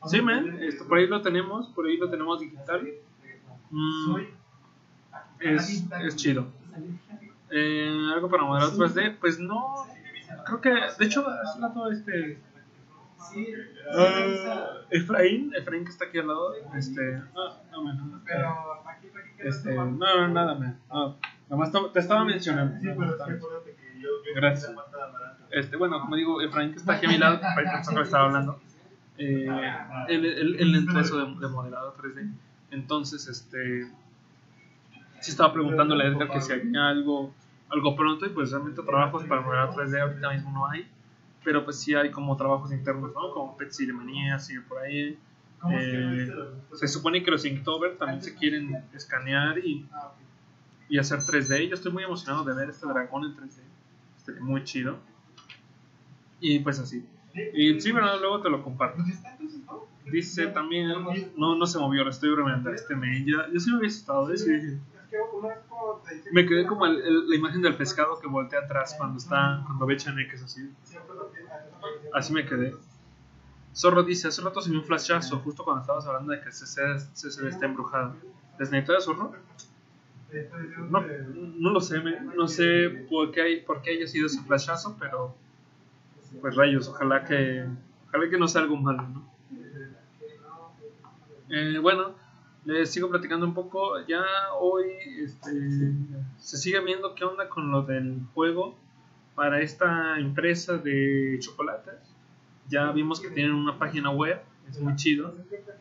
Sí, man, esto, por ahí lo tenemos, por ahí lo tenemos digital. Mm, es, es chido. Eh, algo para moderador 3D, pues no. Creo que, de hecho, hace este. Ah, Efraín, Efraín que está aquí al lado, este. No, no, man, este, no, nada, man. No, nomás to- te estaba mencionando. Sí, pero es que acuérdate que yo. yo Gracias. Este, bueno, como digo, Efraín que está aquí a mi lado, nosotros estaba hablando, eh, él, él, él entró eso de, de moderado 3D. Entonces, este, sí estaba preguntándole a Edgar que si había algo, algo pronto y pues realmente trabajos para moderado 3D ahorita mismo no hay, pero pues sí hay como trabajos internos, ¿no? Como Pet City Manía, sigue por ahí. ¿Cómo es Eh, los- se supone que los Inktober también se quieren escanear y, Ah, y hacer 3D. Yo estoy muy emocionado de ver este dragón en 3D. Este, muy chido. Y pues así. Y sí, bueno, luego te lo comparto. Dice también, no, no se movió, lo estoy bromeando. Este men, ya, yo sí me había asustado, ¿eh? Sí. Es es Me quedé como el- el- la imagen del pescado que voltea atrás cuando está, cuando ve chaneques así. Así me quedé. Zorro dice, hace rato se vio un flashazo justo cuando estabas hablando de que CCD, CCD está embrujado. ¿Les neta Zorro? No, no lo sé, me- no sé por qué, hay, por qué haya sido ese flashazo, pero pues rayos, ojalá que ojalá que no sea algo malo, ¿no? Eh, bueno, les sigo platicando un poco. Ya hoy este, se sigue viendo qué onda con lo del juego para esta empresa de chocolates. Ya vimos que tienen una página web, es muy chido.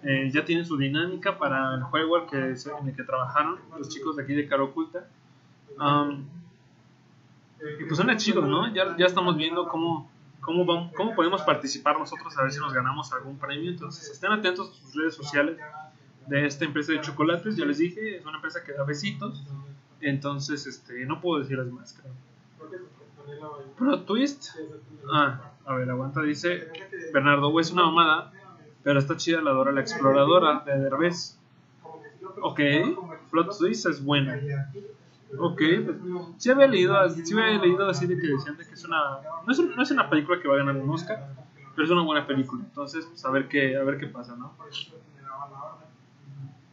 Eh, ya tienen su dinámica para el juego al que, en el que trabajaron los chicos de aquí de Cara Oculta. Um, y pues suena chido, ¿no? Ya, ya estamos viendo cómo, cómo, vamos, cómo podemos participar nosotros a ver si nos ganamos algún premio. Entonces estén atentos a sus redes sociales de esta empresa de chocolates. Ya les dije, es una empresa que da besitos. Entonces, este, no puedo decirles más, creo. Pro Twist. Ah, a ver, aguanta, dice Bernardo, es una mamada, pero está chida la Dora la Exploradora de Derbez. Ok, Plot Twist es buena. Ok, pues, sí había leído, sí había leído así de que decían de que es una, no es, un- no es una película que va a ganar un Oscar, pero es una buena película. Entonces, pues a ver qué, a ver qué pasa, ¿no?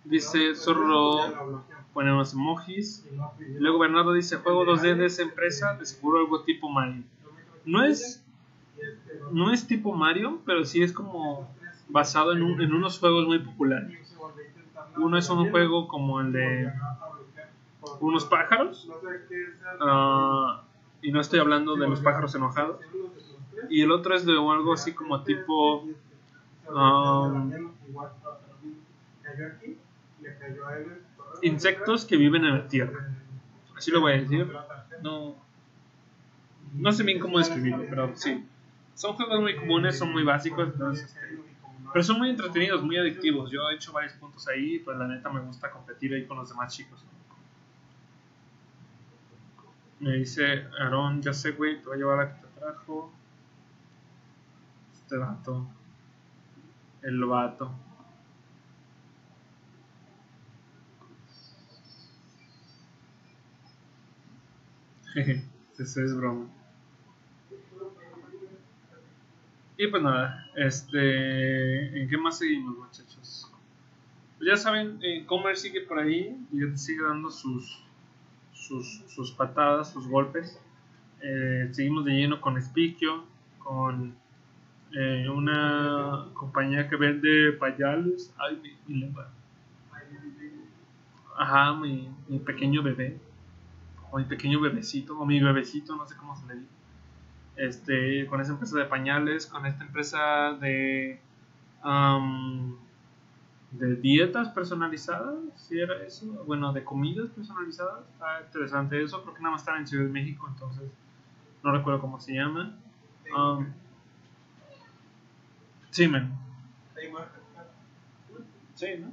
Dice Zorro, pone unos emojis. Luego Bernardo dice, juego 2D de esa empresa, de seguro algo tipo Mario. No es, no es tipo Mario, pero sí es como basado en, un- en unos juegos muy populares. Uno es un juego como el de unos pájaros, ah, y no estoy hablando de los pájaros enojados. Y el otro es de algo así como tipo ah, insectos que viven en la tierra. Así lo voy a decir. No, no sé bien cómo describirlo, pero sí. Son juegos muy comunes, son muy básicos, entonces, este, pero son muy entretenidos, muy adictivos. Yo he hecho varios puntos ahí, pues la neta me gusta competir ahí con los demás chicos. Me dice Aaron, ya sé, güey, te voy a llevar a que te trajo. Este vato. El vato. eso es broma. Y pues nada, este, ¿en qué más seguimos, muchachos? Pues ya saben, eh, Comer sigue por ahí y sigue dando sus, sus, sus patadas, sus golpes. Eh, seguimos de lleno con Spikio, con eh, una compañía que vende payales. Ay, mi, mi. Ajá, mi pequeño bebé o mi pequeño bebecito, o mi bebecito, no sé cómo se le dice. Este, con esa empresa de pañales, con esta empresa de am, de dietas personalizadas, si era eso, bueno, de comidas personalizadas, está interesante eso, creo que nada más están en Ciudad de México, entonces no recuerdo cómo se llama. Am, sí, man. Sí, ¿no?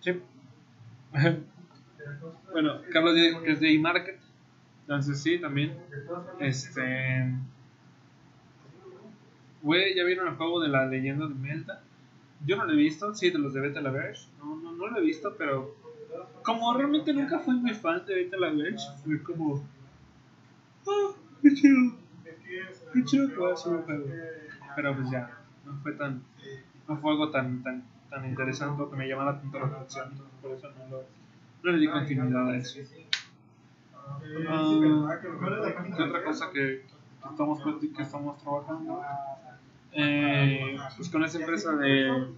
Sí. Bueno, Carlos que es de eMarket. Entonces sí, también. Este. Güey, ¿ya vieron el juego de la leyenda de Melta? Yo no lo he visto, sí, de los de Beta la. No, no, no lo he visto, pero. Como realmente nunca fui muy fan de Beta la fue como. Ah, qué chido. Qué chido que va a ser. Pero pues ya, no fue tan. No fue algo tan, tan, tan interesante que me llamara tanto la atención. Por eso no lo. No le di continuidad a eso. Ah, ¿Qué otra cosa que, que estamos, que estamos trabajando? Eh, pues con esa empresa de.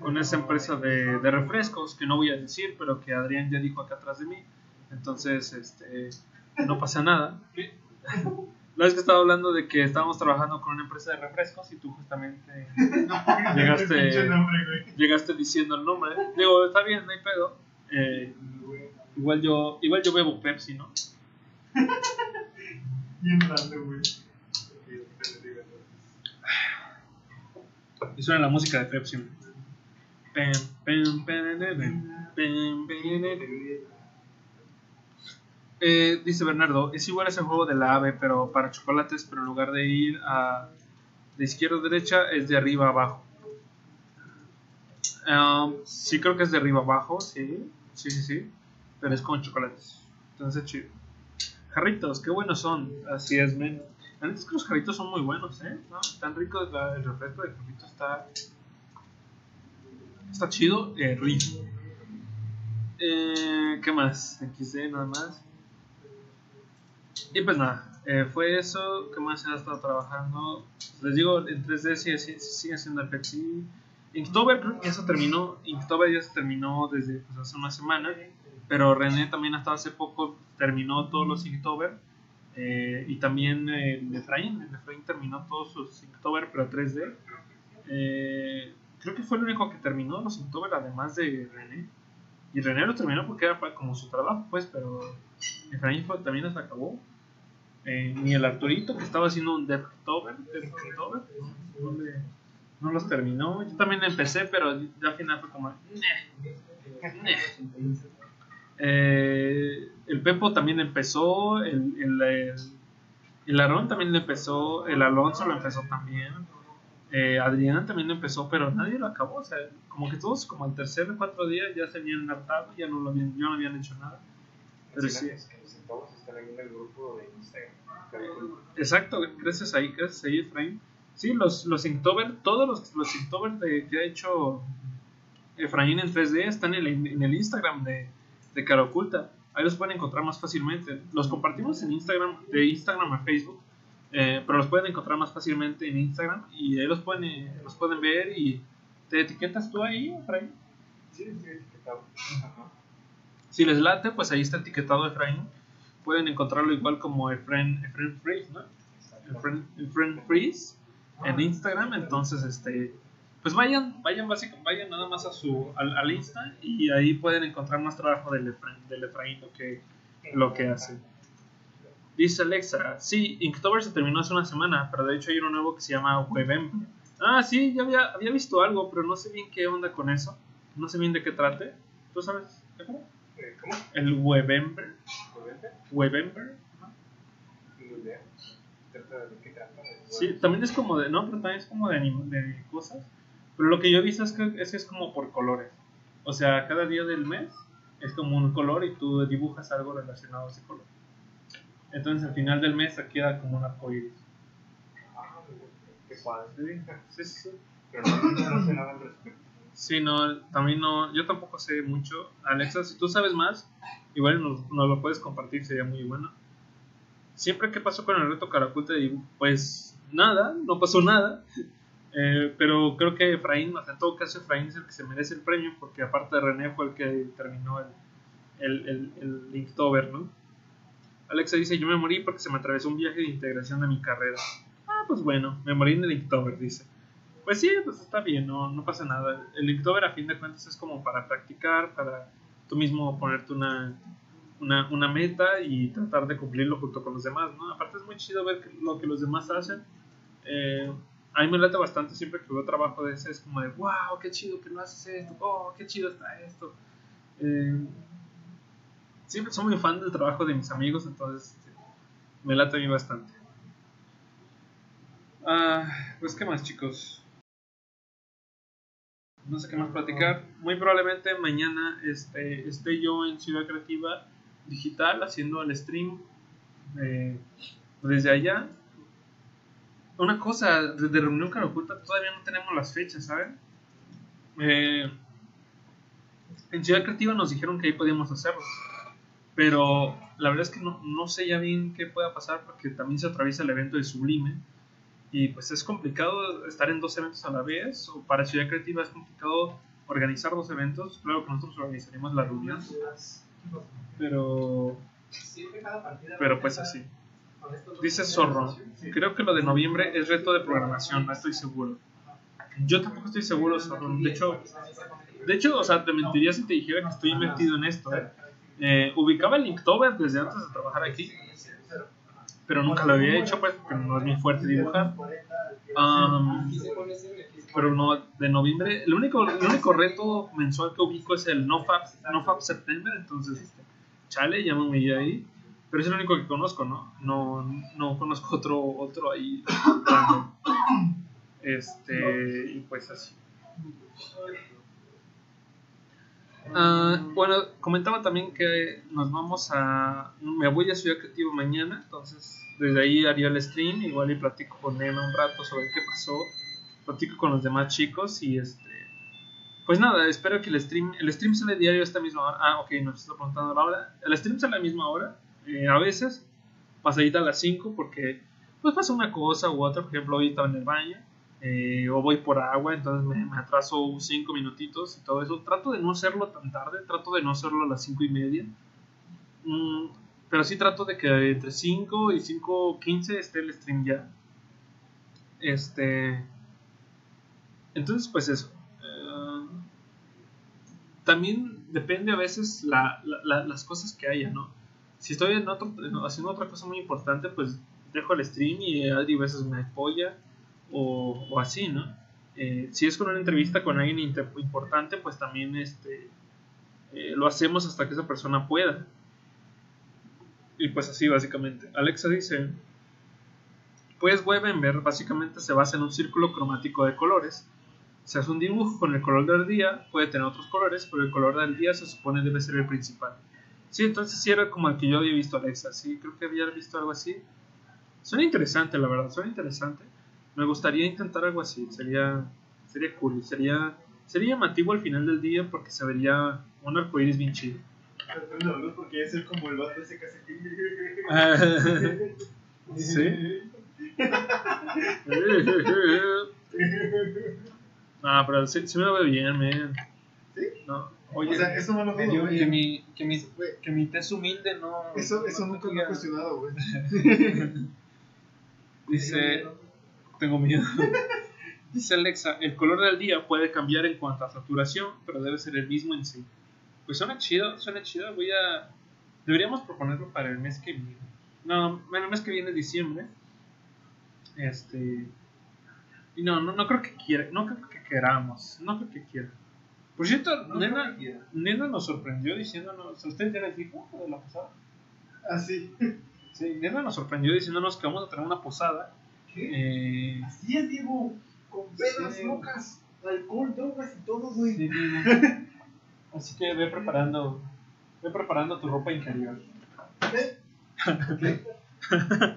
Con esa empresa de, de refrescos que no voy a decir, pero que Adrián ya dijo acá atrás de mí. Entonces, este, no pasa nada. La vez que estaba hablando de que estábamos trabajando con una empresa de refrescos y tú justamente llegaste, llegaste diciendo el nombre. Digo, está bien, no hay pedo. Eh, igual yo igual yo bebo Pepsi, ¿no? Bien raro, güey. Y suena la música de Pepsi. Pem, pem, pem, pem, pem, pem, pem. Eh, dice Bernardo, es igual ese juego de la ave, pero para chocolates, pero en lugar de ir a de izquierda a derecha, es de arriba a abajo. Um, sí, creo que es de arriba a abajo, sí, sí, sí, sí, pero es con chocolates. Entonces, chido. Jarritos, qué buenos son. Así es, men. La neta es que los jarritos son muy buenos, ¿eh? ¿No? Tan rico el refresco de jarrito está. Está chido, eh, rico. Eh, ¿Qué más? XD nada más. Y pues nada, eh, fue eso. ¿Qué más he estado trabajando? Les digo, en 3D sigue, sigue, siendo Pepsi. Inktober creo ya se terminó. Inktober ya se terminó desde pues, hace una semana. Pero René también hasta hace poco terminó todos los Inktober. Eh, y también eh, el Efraín. El Efraín terminó todos sus Inktober, pero 3D. Eh, creo que fue el único que terminó los Inktober, además de René. Y René lo terminó porque era como su trabajo, pues, pero Efraín fue- también hasta acabó. Eh, ni el Arturito, que estaba haciendo un Devtober, Devtober, no, no los terminó. Yo también empecé, pero al final fue como. Eh, el Pepo también empezó, el, el, el, Aarón también empezó, el Alonso lo empezó también, eh, Adriana también empezó, pero nadie lo acabó, o sea, como que todos como al tercer o cuatro días ya se habían hartado, ya no, lo habían, ya no habían hecho nada. Sí, Todos están ahí en el grupo de Instagram. exacto, gracias ahí, gracias ahí, Efraín. Sí, los, los Inktober, todos los, los Inktober de, que ha hecho Efraín en 3D están en el, en el Instagram de, de Cara Oculta. Ahí los pueden encontrar más fácilmente. Los compartimos en Instagram, de Instagram a Facebook, eh, pero los pueden encontrar más fácilmente en Instagram y ahí los pueden, eh, los pueden ver y te etiquetas tú ahí, Efraín. Sí, sí, etiquetado. Ajá. Si les late, pues ahí está etiquetado Efraín. Pueden encontrarlo igual como Efraín, Efraín Freeze, ¿no? Efraín, Efraín Freeze en Instagram. Entonces, este, pues vayan, vayan básico, vayan nada más a su, al, al Insta y ahí pueden encontrar más trabajo del Efraín, del Efraín lo que, lo que hace. Dice Alexa, sí, Inktober se terminó hace una semana, pero de hecho hay uno nuevo que se llama Webember. Ah, sí, ya había, había visto algo, pero no sé bien qué onda con eso. No sé bien de qué trate. ¿Tú sabes? Efra? ¿Cómo? El Webember. Webember. Sí, también es como de. No, pero también es como de, anim- de cosas. Pero lo que yo he visto es que es, que es como por colores. O sea, cada día del mes es como un color y tú dibujas algo relacionado a ese color. Entonces al final del mes queda como un arcoíris. Ah, qué padre. Sí, sí, sí. Pero no, no sé nada al respecto. Sí, no, también no, yo tampoco sé mucho. Alexa, si tú sabes más, igual nos, nos lo puedes compartir, sería muy bueno. Siempre que pasó con el reto digo, pues nada, no pasó nada. Eh, pero creo que Efraín, en todo caso, Efraín es el que se merece el premio, porque aparte de René fue el que terminó el, el, el, el Inktober, ¿no? Alexa dice, yo me morí porque se me atravesó un viaje de integración de mi carrera. Ah, pues bueno, me morí en el Inktober, dice. Pues sí, pues está bien, no, no pasa nada. El Inktober a fin de cuentas es como para practicar, para tú mismo ponerte una, una, una meta y tratar de cumplirlo junto con los demás, ¿no? Aparte es muy chido ver lo que los demás hacen. Eh, a mí me late bastante siempre que veo trabajo de ese, es como de, wow, qué chido que lo haces esto, oh, qué chido está esto. Eh, siempre soy muy fan del trabajo de mis amigos, entonces este, me late a mí bastante. Ah, pues, ¿qué más, chicos? No sé qué más platicar. Muy probablemente mañana este, esté yo en Ciudad Creativa Digital haciendo el stream eh, desde allá. Una cosa, desde Reunión Cara Oculta todavía no tenemos las fechas, ¿saben? Eh, en Ciudad Creativa nos dijeron que ahí podíamos hacerlo. Pero la verdad es que no, no sé ya bien qué pueda pasar porque también se atraviesa el evento de Sublime. Y pues es complicado estar en dos eventos a la vez. O para Ciudad Creativa es complicado organizar dos eventos. Claro que nosotros organizaremos la reunión. Pero, pero pues así. Dice Zorro, creo que lo de noviembre es reto de programación, no estoy seguro. Yo tampoco estoy seguro, Zorro. De hecho, de hecho, o sea, te mentiría si te dijera que estoy metido en esto. ¿eh? Eh, ubicaba el Inktober desde antes de trabajar aquí, pero nunca lo había hecho, pues, porque no es mi fuerte dibujar. Pero no, de noviembre, el único, el único reto mensual que ubico es el NoFap, NoFap September, entonces, chale, llámame ahí. Pero es el único que conozco, ¿no? No, no conozco otro, otro ahí. Este, y pues así. Ah, bueno, comentaba también que nos vamos a. Me voy a Ciudad Creativa mañana, entonces Desde ahí haría el stream, igual y platico con Nena un rato sobre qué pasó. Platico con los demás chicos y este. Pues nada, espero que el stream. El stream sale diario a esta misma hora. Ah, ok, nos está preguntando la hora. El stream sale a la misma hora. eh, a veces, pasadita a las 5, porque pues pasa una cosa u otra. Por ejemplo, hoy estaba en el baño. Eh, o voy por agua, entonces me, atraso 5 minutitos y todo eso. Trato de no hacerlo tan tarde, trato de no hacerlo a las 5 y media. Mm, pero sí trato de que entre 5 y 5.15 esté el stream ya. Este. Entonces, pues eso. Eh, también depende a veces la, la- la- las cosas que haya, ¿no? Si estoy en otro, haciendo otra cosa muy importante, pues dejo el stream y Adri a veces me apoya o, así, ¿no? Eh, si es con una entrevista con alguien importante, pues también este, eh, lo hacemos hasta que esa persona pueda. Y pues así básicamente. Alexa dice, pues Webenberg básicamente se basa en un círculo cromático de colores. Se hace un dibujo con el color del día, puede tener otros colores, pero el color del día se supone debe ser el principal. Sí, entonces sí era como el que yo había visto Alexa, sí, creo que había visto algo así. Suena interesante, la verdad, suena interesante. Me gustaría intentar algo así, sería, sería cool, sería, sería llamativo al final del día porque se vería un arcoíris bien chido. Luz porque es el como el vato ese hace sí. No, pero sí, sí me lo veo bien, man. ¿Sí? No. O Oye, sea, eso no lo que, dudo, que mi, que, mi, que mi tez humilde no. Eso, eso no nunca lo he cuestionado, güey. Dice, tengo miedo. Dice Alexa, el color del día puede cambiar en cuanto a saturación, pero debe ser el mismo en sí. Pues suena chido, suena chido. Voy a, deberíamos proponerlo para el mes que viene. No, bueno, el mes que viene es diciembre. Este, y no, no, no creo que quiera, no creo que queramos, no creo que quiera. Por cierto, No nena, nena nos sorprendió diciéndonos, ¿a ustedes ya les dijo de la posada? Ah, sí. Sí, nena nos sorprendió diciéndonos que vamos a tener una posada. ¿Qué? Eh, Así es, Diego. Con pedas Sí. locas, alcohol, drogas y todo, güey. Sí, Así que ve preparando, ve preparando tu ropa interior. ¿Eh?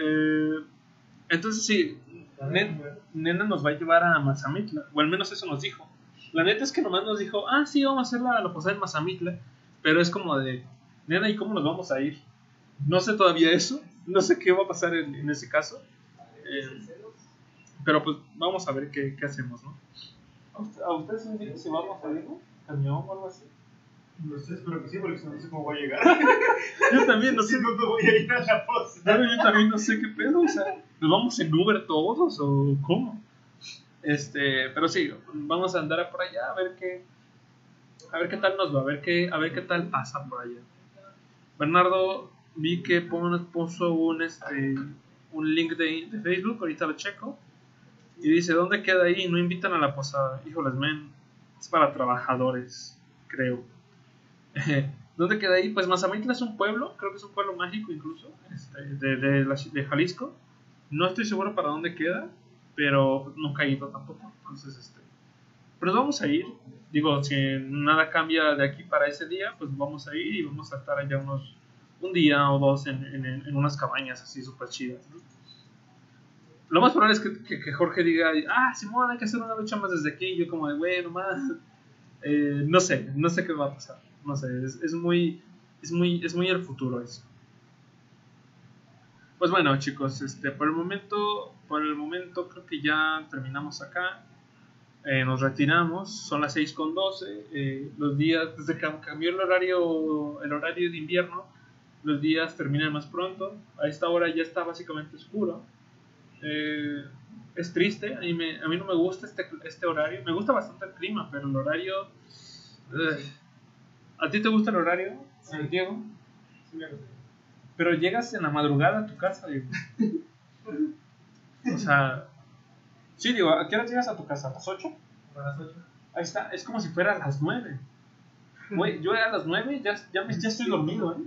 Eh, entonces sí, Nen- Nena nos va a llevar a Mazamitla, o al menos eso nos dijo. La neta es que nomás nos dijo, ah, sí, vamos a hacer la, la posada en Mazamitla, pero es como de, Nena, ¿y cómo nos vamos a ir? No sé todavía eso, no sé qué va a pasar en, en ese caso, eh, pero pues vamos a ver qué, qué hacemos, ¿no? ¿A, usted- a ustedes les dijo si vamos a ir, no? ¿Camión o algo así? No sé, espero que sí, porque si no, no sé cómo voy a llegar. Yo también no sé. Si no, no voy a ir a la. Claro, yo también no sé qué pedo, o sea, ¿nos vamos en Uber todos o cómo? Este, pero sí, vamos a andar por allá a ver qué a ver qué tal nos va, a ver qué a ver qué tal pasa por allá. Bernardo vi que puso un este un link de, de Facebook, ahorita lo checo. Y dice, ¿dónde queda ahí? No invitan a la posada. Híjoles, men, es para trabajadores, creo. ¿Dónde queda ahí? Pues Mazamitla es un pueblo, creo que es un pueblo mágico incluso, este, de, Jalisco. No estoy seguro para dónde queda, pero nunca he ido tampoco. Entonces, este, pero vamos a ir. Digo, si nada cambia de aquí para ese día, pues vamos a ir y vamos a estar allá unos un día o dos en, en, en unas cabañas así súper chidas. ¿no? Lo más probable es que, que, Jorge diga, ah, Simón, hay que hacer una lucha más desde aquí. Yo como de, güey, nomás. Eh, no sé, no sé qué va a pasar. No sé, es, es muy, es muy, es muy el futuro eso. Pues bueno, chicos, este, por el momento, por el momento creo que ya terminamos acá. Eh, nos retiramos, son las 6 con 12. eh, los días, desde que cambió el horario, el horario de invierno, los días terminan más pronto. A esta hora ya está básicamente oscuro. Eh, es triste, a mí, me- a mí no me gusta este, este horario. Me gusta bastante el clima, pero el horario. ugh. ¿A ti te gusta el horario, eh, Diego? Pero llegas en la madrugada a tu casa, Diego. O sea, sí, digo, ¿a qué hora llegas a tu casa? ¿A las 8? A las 8. Ahí está, es como si fuera a las 9. Güey, yo a las 9 ya, ya, me- ya estoy dormido, ¿eh?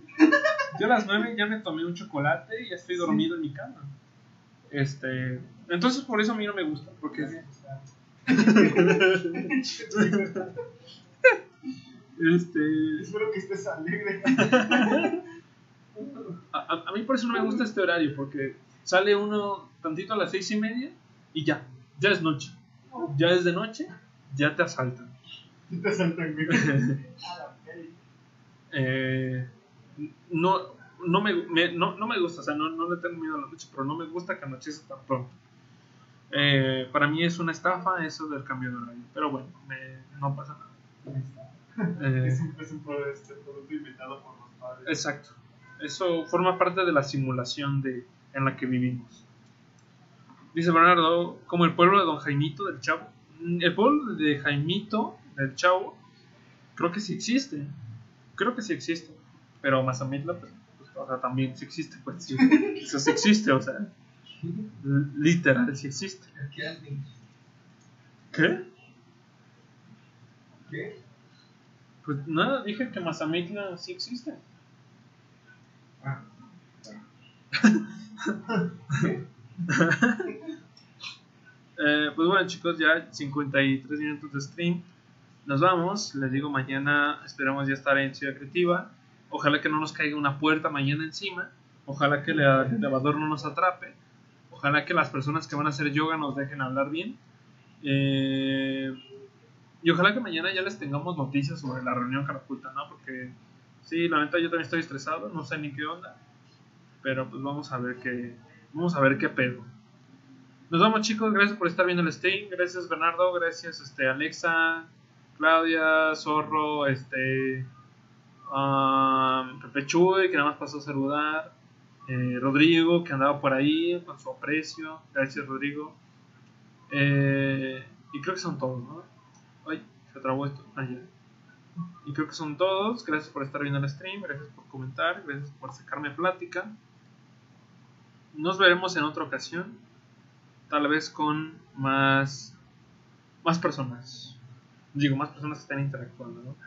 Yo a las 9 ya me tomé un chocolate y ya estoy dormido en mi cama. Este, entonces por eso a mí no me gusta, porque este, Espero que estés alegre. A, a- a mí por eso no me gusta este horario, porque sale uno tantito a las seis y media y ya, ya es noche. Ya es de noche, ya te asaltan. Te güey. Eh, no, no, me, me- no, no me gusta, o sea, no, no le tengo miedo a la noche, pero no me gusta que anochece tan pronto. Eh, para mí es una estafa eso del cambio de horario, pero bueno, no pasa nada. Eh, Es un, es un este producto inventado por los padres. Exacto. Eso forma parte de la simulación de, en la que vivimos. Dice Bernardo, como el pueblo de Don Jaimito del Chavo. Mm, El pueblo de Jaimito del Chavo, creo que sí existe. Creo que sí existe. Pero Mazamitla, pues, pues, o sea, también sí existe, pues sí. Eso sí existe, o sea. Literal, sí existe. ¿Qué? ¿Qué? Pues nada, dije que Mazamitla sí existe. Ah, Eh, pues bueno chicos, ya 53 minutos de stream. Nos vamos. Les digo, mañana esperamos ya estar en Ciudad Creativa. Ojalá que no nos caiga una puerta mañana encima. Ojalá que el elevador no nos atrape. Ojalá que las personas que van a hacer yoga nos dejen hablar bien. Eh, y ojalá que mañana ya les tengamos noticias sobre la reunión Caraculta, ¿no? Porque sí, la neta yo también estoy estresado, no sé ni qué onda. Pero pues vamos a ver qué, vamos a ver qué pedo. Nos vamos chicos, gracias por estar viendo el stream, gracias Bernardo, gracias este Alexa, Claudia, Zorro, este um, Pepe que nada más pasó a saludar, eh, Rodrigo, que andaba por ahí con su aprecio, gracias Rodrigo. Eh, y creo que son todos, ¿no? Ay, se trabó esto. Ah. Y creo que son todos. Gracias por estar viendo el stream, gracias por comentar, gracias por sacarme plática. Nos veremos en otra ocasión tal vez con más más personas digo más personas están interactuando ¿no?